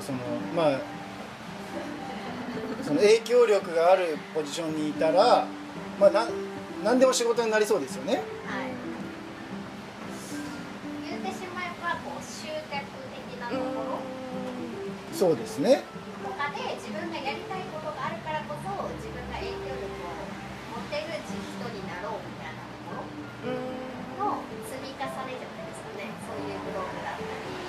そのまあその影響力があるポジションにいたらまあな何でも仕事になりそうですよね。はい。言ってしまえばこう集客的なところ。そうですね。とかで自分がやりたいことがあるからこそ自分が影響力を持てる人になろうみたいなところの積み重ねじゃないですかね。そういうブログだったり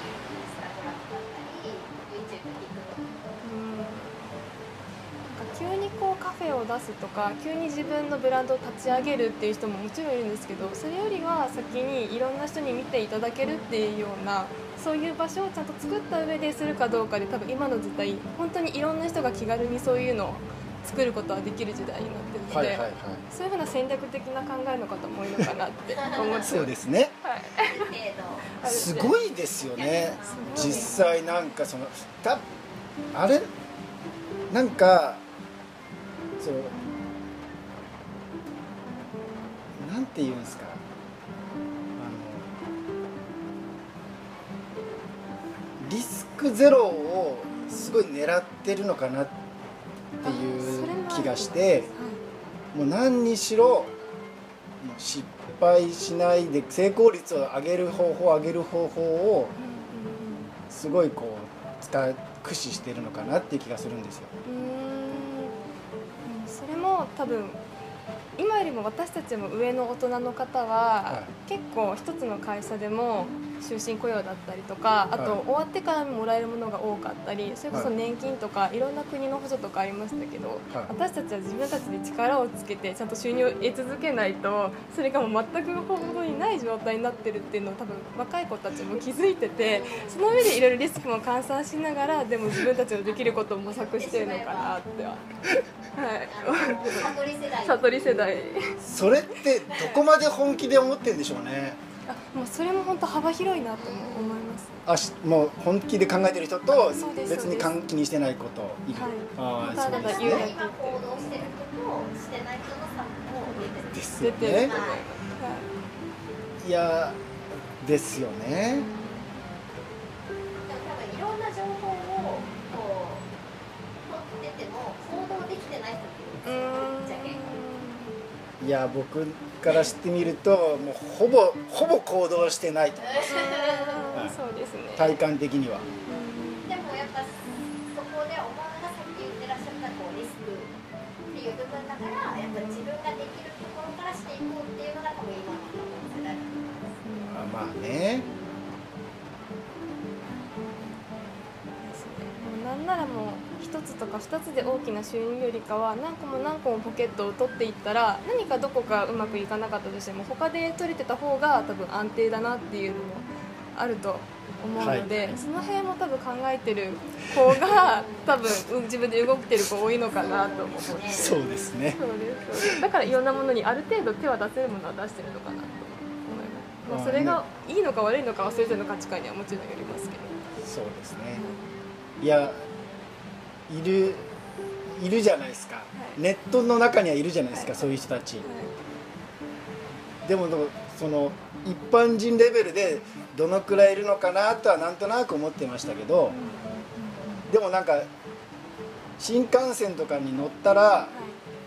急にこうカフェを出すとか急に自分のブランドを立ち上げるっていう人ももちろんいるんですけどそれよりは先にいろんな人に見ていただけるっていうようなそういう場所をちゃんと作った上でするかどうかで多分今の時代本当にいろんな人が気軽にそういうのを作ることはできる時代になってるので、はいはいはい。そういうふうな戦略的な考えの方も多いのかなって思って そうですね。はい。すごいですよね。実際なんかそのたあれ？なんかそう。なんて言うんですか？リスクゼロをすごい狙ってるのかなっていう気がしてもう何にしろ失敗しないで成功率を上げる方法上げる方法をすごいこう使う駆使してるのかなっていう気がするんですよ。それも多分今よりも私たちも上の大人の方は、は結構一つの会社でも終身雇用だったりとかあとはい終わってからもらえるものが多かったりそれこそはい。年金とかいろんな国の補助とかありましたけど、はい。私たちは自分たちで力をつけてちゃんと収入を得続けないとそれがもう全く本当にない状態になってるっていうのを多分若い子たちも気づいててその上でいろいろリスクも換算しながらでも自分たちのできることを模索してるのかなっては。はい。あ の悟り世代。悟り世代。それってどこまで本気で思ってるんでしょうねあもうそれも本当幅広いなとも思います。あしもう本気で考えてる人と別に関気にしてないこといる、はい。ああそうですね。今行動してる人としてない人の差も出てるですよねはいいやですよねや僕からしてみるともうほぼほぼ行動してないと。思い。ますうんそうですね。体感的には。でもやっぱそこでお前がさっき言ってらっしゃったこうリスクっていう部分だからやっぱ自分ができるところからしていこうっていうのが多分今の世代だと思い。ますあまあね。なんならもう一つとか二つで大きな収入よりかは何個も何個もポケットを取っていったら何かどこかうまくいかなかったとしても他で取れてた方が多分安定だなっていうのもあると思うので、はい。その辺も多分考えてる子が 多分うん自分で動いてる子多いのかなと思ってそうですね。そうです。そうですだからいろんなものにある程度手は出せるものは出してるのかなと思います、まあ、それがいいのか悪いのかはそれぞれの価値観にはもちろんよりますけど。そうですね。いやいるいるじゃないですか、い。ネットの中にはいるじゃないですか、はい。そういう人たち。はい。でもその一般人レベルでどのくらいいるのかなとはなんとなく思ってましたけどでもなんか新幹線とかに乗ったらはい。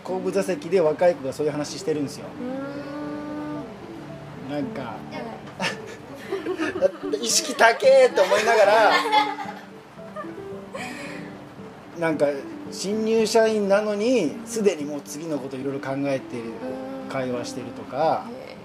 後部座席で若い子がそういう話してるんですよ。なんかはい。意識高えと思いながらなんか新入社員なのにすでにもう次のこといろいろ考えて会話してるとか。へ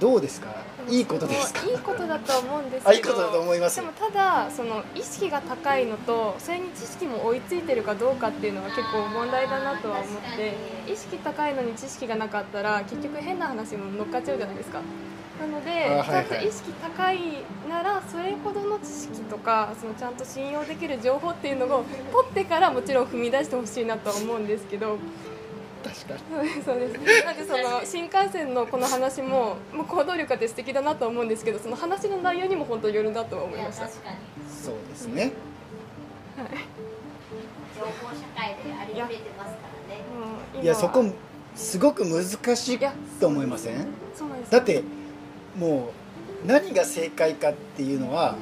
どうですか？ーいいことですか？いいことだと思うんですけどあいいことだと思います。でもただその意識が高いのとそれに知識も追いついてるかどうかっていうのは結構問題だなとは思って意識高いのに知識がなかったら結局変な話も乗っかっちゃうじゃないですか。なので、あはいはい。ちゃんと意識高いならそれほどの知識とかそのちゃんと信用できる情報っていうのを取ってからもちろん踏み出してほしいなとは思うんですけど確かに。そうですそうですなんでその新幹線のこの話ももう行動力あって素敵だなと思うんですけどその話の内容にも本当よるなとは思い。いやました確かにそうですね情報社会でありふれてますからねうん今はいやそこすごく難しいいやと思いません？そうなんです。だってもう何が正解かっていうのは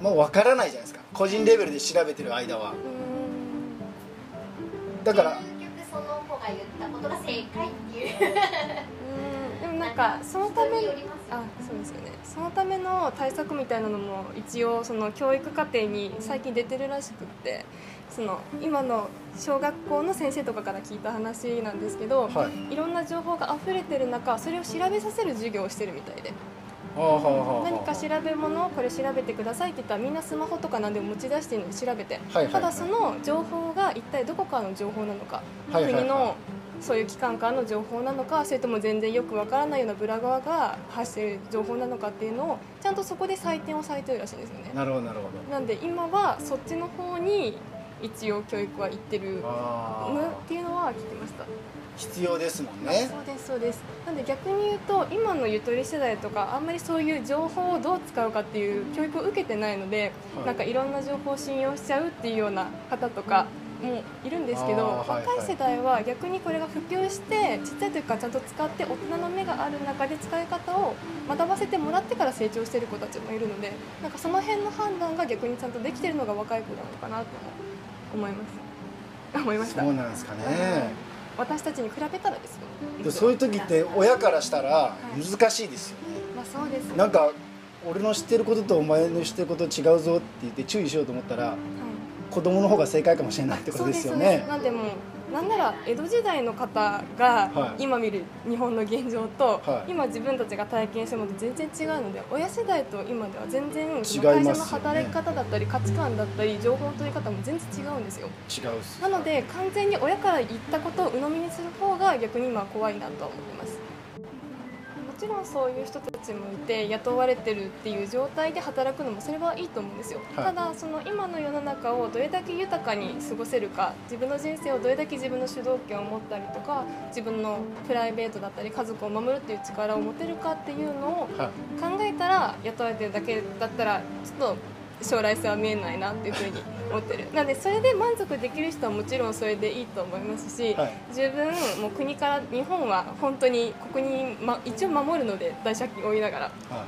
もう分からないじゃないですか。個人レベルで調べてる間は。うん。だからが言ったことが正解っていう。うんでもなんかそのためあそうですよね。そのための対策みたいなのも一応その教育課程に最近出てるらしくってその今の小学校の先生とかから聞いた話なんですけど、はい。いろんな情報が溢れてる中それを調べさせる授業をしてるみたいで何か調べ物をこれ調べてくださいって言ったらみんなスマホとか何でも持ち出してるので調べて、ただその情報が一体どこからの情報なのか、国のそういう機関からの情報なのかそれとも全然よくわからないようなブラ側が発している情報なのかっていうのをちゃんとそこで採点をされてるらしいんですよね。なるほどなるほど。なんで今はそっちの方に一応教育は行ってる。っあていうのは聞きました。必要ですもんね。そうですそうです。なんで逆に言うと今のゆとり世代とかあんまりそういう情報をどう使うかっていう教育を受けてないので、はい。なんかいろんな情報を信用しちゃうっていうような方とかもいるんですけど、若い世代は逆にこれが普及してちっちゃい時からちゃんと使って大人の目がある中で使い方を学ばせてもらってから成長してる子たちもいるのでなんかその辺の判断が逆にちゃんとできてるのが若い子なのかなとも思います。思いました。そうなんですかね。私たちに比べたらですよ。でそういう時って親からしたら難しいですよね。まあそうです。ねなんか俺の知ってることとお前の知ってること違うぞって言って注意しようと思ったらはい。子供の方が正解かもしれないってことですよそうですそうねです。なんでもなんなら江戸時代の方はがい。今見る日本の現状と、はい。今自分たちが体験してるものと全然違うので親世代と今では全然会社の働き方だったり価値観だったり情報の取り方も全然違うんですよ。なので完全に親から言ったことを鵜呑みにする方が逆に今は怖いなとは思ってます。もちろんそういう人たちもいて雇われてるっていう状態で働くのもそれはいいと思うんですよ、はい。ただその今の世の中をどれだけ豊かに過ごせるか自分の人生をどれだけ自分の主導権を持ったりとか自分のプライベートだったり家族を守るっていう力を持てるかっていうのをはい。考えたら雇われてるだけだったらちょっと将来性は見えないなっていうふうに思ってる。なのでそれで満足できる人はもちろんそれでいいと思いますし、はい。十分もう国から日本は本当にここに、ま、一応守るので大借金を負いながらは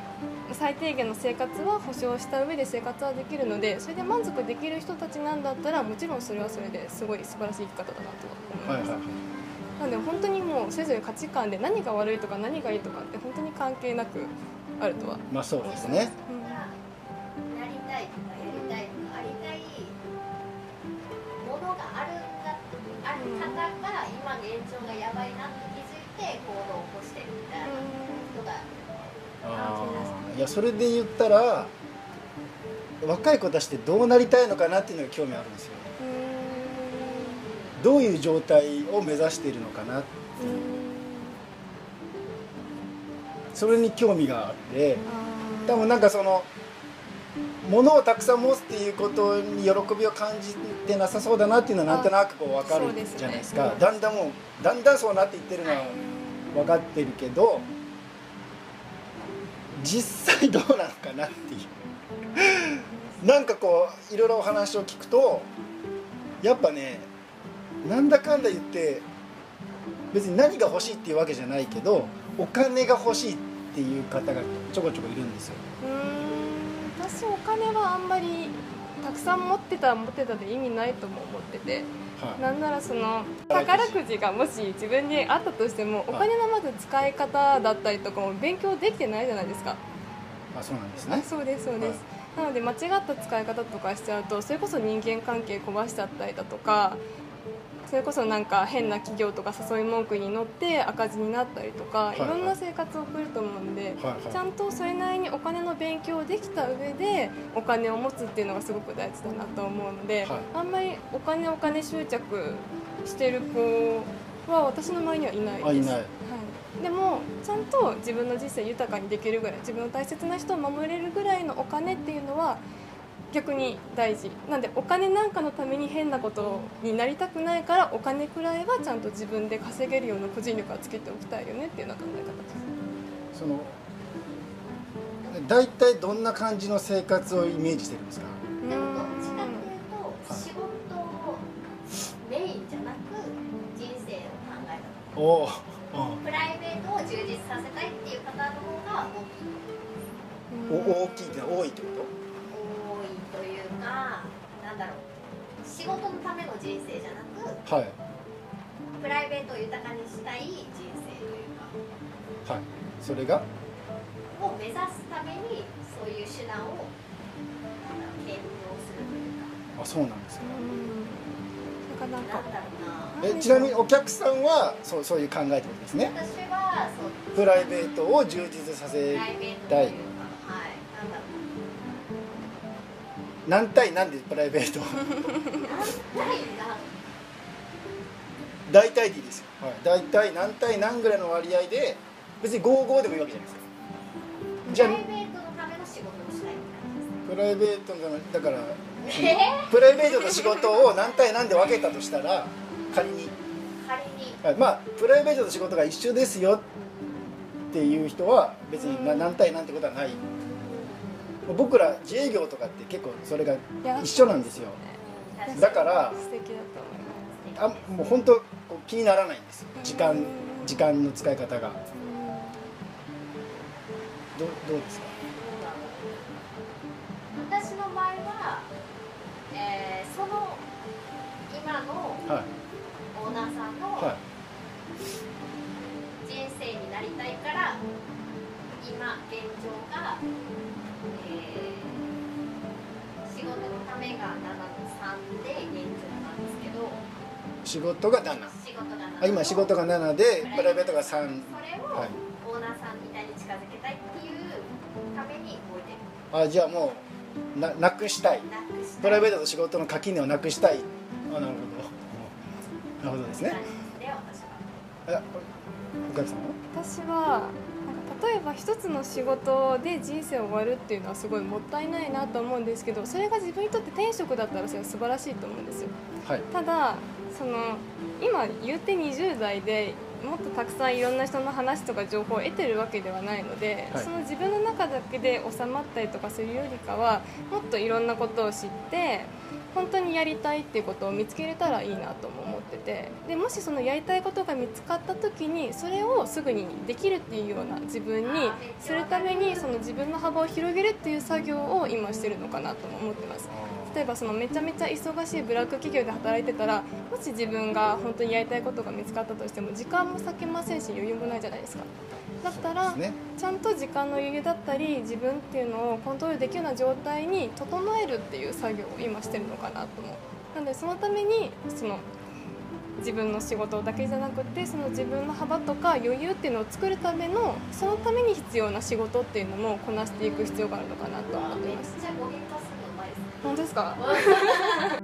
最低限の生活は保障した上で生活はできるのでそれで満足できる人たちなんだったらもちろんそれはそれですごい素晴らしい生き方だなと思います、いはいはい。なので本当にもうそれぞれ価値観で何が悪いとか何がいいとかって本当に関係なくあるとは。まあそうですね現状がやばいなって気づいて行動を起こしてるみたいな人がいやそれで言ったら若い子たちってどうなりたいのかなっていうのが興味あるんですよ。どういう状態を目指しているのかなそれに興味があって。多分なんかその物をたくさん持つっていうことに喜びを感じてなさそうだなっていうのはなんとなくこう分かるじゃないですか。だんだんもうだんだんそうなっていってるのは分かってるけど実際どうなのかなっていう。なんかこういろいろお話を聞くとやっぱねなんだかんだ言って別に何が欲しいっていうわけじゃないけどお金が欲しいっていう方がちょこちょこいるんですよ私お金はあんまりたくさん持ってたら持ってたで意味ないとも思っててはい。なんならその宝くじがもし自分にあったとしてもお金のまず使い方だったりとかも勉強できてないじゃないですか。あそうなんですあねそうですそうです、なので間違った使い方とかしちゃうとそれこそ人間関係壊しちゃったりだとかそれこそなんか変な企業とか誘い文句に乗って赤字になったりとか、いい。ろんな生活を送ると思うんで、はいはい。ちゃんとそれなりにお金の勉強をできた上でお金を持つっていうのがすごく大事だなと思うので、はい。あんまりお金お金執着してる子は私の周りにはいないです。はい、でもちゃんと自分の人生豊かにできるぐらい自分の大切な人を守れるぐらいのお金っていうのは逆に大事。なんでお金なんかのために変なことになりたくないからお金くらいはちゃんと自分で稼げるような個人力はつけておきたいよねっていうような考え方ですその大体どんな感じの生活をイメージしてるんですか？でもどっちかっていうと仕事をメインじゃなく人生を考えたおおプライベートを充実させたいっていう方の方が大きい。お大きいって多いってこ多いなんだろう。仕事のための人生じゃなくはい。プライベートを豊かにしたい人生というか。はい。それが？を目指すためにそういう手段を検討するというか。あそうなんですか。うん。なえちなみにお客さんはそうそういう考えってことですね。私はそうプライベートを充実させプライベートとい何対何でプライベート？大体でいいですよ、はい、大体何対何ぐらいの割合で別に55でもいいわけじゃないですか。じゃあプライベートのための仕事をしたいみプライベートのだからえ？プライベートの仕事を何対何で分けたとしたら仮に、ー、仮に。はい、まあプライベートの仕事が一緒ですよっていう人は別にな何対何ってことはない僕ら自営業とかって結構それが一緒なんですよ。確だから素敵だと思います。あもう本当こう気にならないんですよ。時間うん。時間の使い方が。うん。どどうですか？私の場合は、えーその今のはい。オーナーさんのはい。人生になりたいから今現状が、えー仕事のためが7と3で現状なんですけど仕事が7仕事が7あ今仕事が7でプライベートが3それをはい。オーナーさんみたいに近づけたいっていうために動いてる。あじゃあもうななくしたい。なくしたい。プライベートと仕事の垣根をなくしたい。あなるほど。なるほどですね。で私は。えお客さんは？私は例えば一つの仕事で人生を終わるっていうのはすごいもったいないなと思うんですけどそれが自分にとって転職だったらそれは素晴らしいと思うんですよ。はい。ただその今言って20代でもっとたくさんいろんな人の話とか情報を得てるわけではないので、はい。その自分の中だけで収まったりとかするよりかはもっといろんなことを知って本当にやりたいっていうことを見つけれたらいいなとも思ってて。でもしそのやりたいことが見つかった時にそれをすぐにできるっていうような自分にするためにその自分の幅を広げるっていう作業を今してるのかなとも思ってます。例えばそのめちゃめちゃ忙しいブラック企業で働いてたらもし自分が本当にやりたいことが見つかったとしても時間も割けませんし余裕もないじゃないですかだったらそうですね。ちゃんと時間の余裕だったり自分っていうのをコントロールできるような状態に整えるっていう作業を今してるのかなと思う。なのでそのためにその自分の仕事だけじゃなくてその自分の幅とか余裕っていうのを作るためのそのために必要な仕事っていうのもこなしていく必要があるのかなと思ってます。本当ですか？